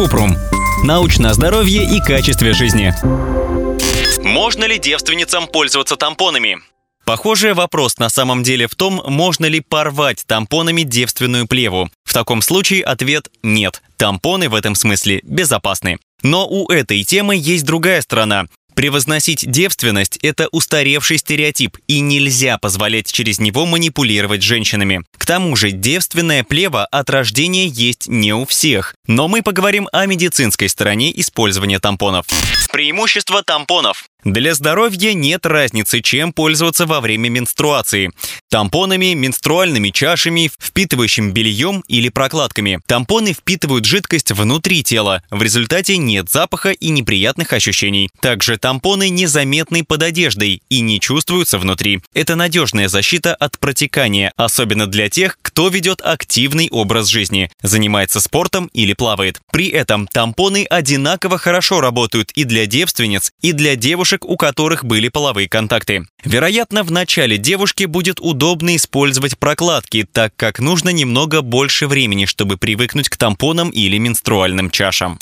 Купрум. Научное здоровье и качестве жизни. Можно ли девственницам пользоваться тампонами? Похожий вопрос на самом деле в том, можно ли порвать тампонами девственную плеву. В таком случае ответ – нет. Тампоны в этом смысле безопасны. Но у этой темы есть другая сторона. Превозносить девственность – это устаревший стереотип, и нельзя позволять через него манипулировать женщинами. К тому же девственная плева от рождения есть не у всех. Но мы поговорим о медицинской стороне использования тампонов. Преимущество тампонов. Для здоровья нет разницы, чем пользоваться во время менструации. Тампонами, менструальными чашами, впитывающим бельем или прокладками. Тампоны впитывают жидкость внутри тела. В результате нет запаха и неприятных ощущений. Также тампоны незаметны под одеждой и не чувствуются внутри. Это надежная защита от протекания, особенно для тех, кто ведет активный образ жизни, занимается спортом или плавает. При этом тампоны одинаково хорошо работают и для девственниц, и для девушек, девушек, у которых были половые контакты. Вероятно, в начале девушке будет удобно использовать прокладки, так как нужно немного больше времени, чтобы привыкнуть к тампонам или менструальным чашам.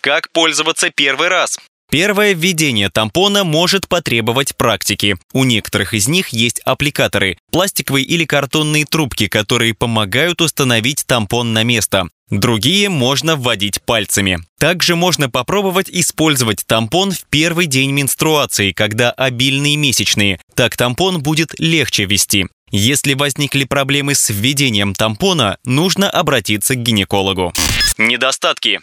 Как пользоваться первый раз? Первое введение тампона может потребовать практики. У некоторых из них есть аппликаторы – пластиковые или картонные трубки, которые помогают установить тампон на место. Другие можно вводить пальцами. Также можно попробовать использовать тампон в первый день менструации, когда обильные месячные. Так тампон будет легче вести. Если возникли проблемы с введением тампона, нужно обратиться к гинекологу. Недостатки.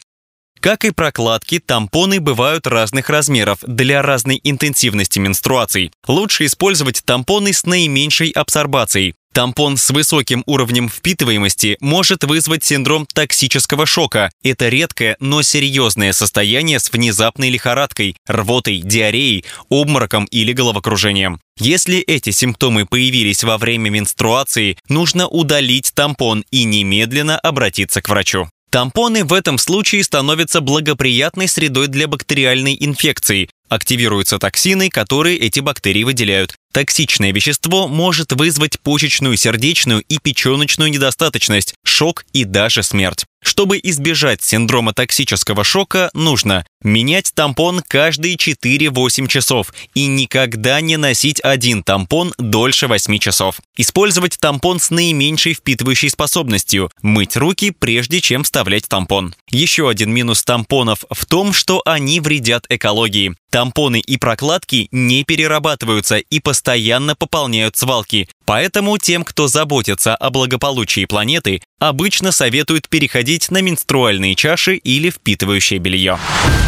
Как и прокладки, тампоны бывают разных размеров для разной интенсивности менструаций. Лучше использовать тампоны с наименьшей абсорбацией. Тампон с высоким уровнем впитываемости может вызвать синдром токсического шока. Это редкое, но серьезное состояние с внезапной лихорадкой, рвотой, диареей, обмороком или головокружением. Если эти симптомы появились во время менструации, нужно удалить тампон и немедленно обратиться к врачу. Тампоны в этом случае становятся благоприятной средой для бактериальной инфекции. Активируются токсины, которые эти бактерии выделяют. Токсичное вещество может вызвать почечную, сердечную и печеночную недостаточность, шок и даже смерть. Чтобы избежать синдрома токсического шока, нужно менять тампон каждые 4-8 часов и никогда не носить один тампон дольше 8 часов. Использовать тампон с наименьшей впитывающей способностью, мыть руки прежде чем вставлять тампон. Еще один минус тампонов в том, что они вредят экологии. Тампоны и прокладки не перерабатываются и постоянно пополняют свалки. Поэтому тем, кто заботится о благополучии планеты, обычно советуют переходить на менструальные чаши или впитывающее белье.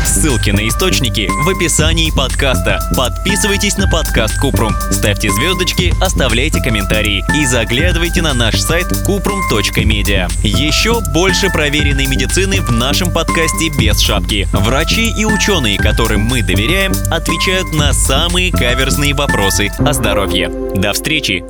Ссылки на источники в описании подкаста. Подписывайтесь на подкаст Купрум, ставьте звездочки, оставляйте комментарии и заглядывайте на наш сайт kuprum.media. Еще больше проверенной медицины в нашем подкасте без шапки. Врачи и ученые, которым мы доверяем, отвечают на самые каверзные вопросы о здоровье. До встречи!